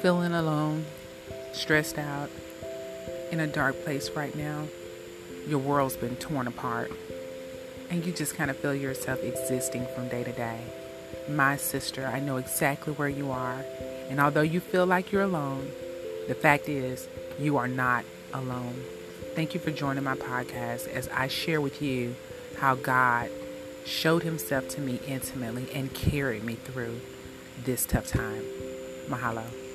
feeling alone, stressed out, in a dark place right now, your world's been torn apart, and you just kind of feel yourself existing from day to day. My sister, I know exactly where you are, and although you feel like you're alone, the fact is you are not alone. Thank you for joining my podcast as I share with you how God showed himself to me intimately and carried me through this tough time. Mahalo.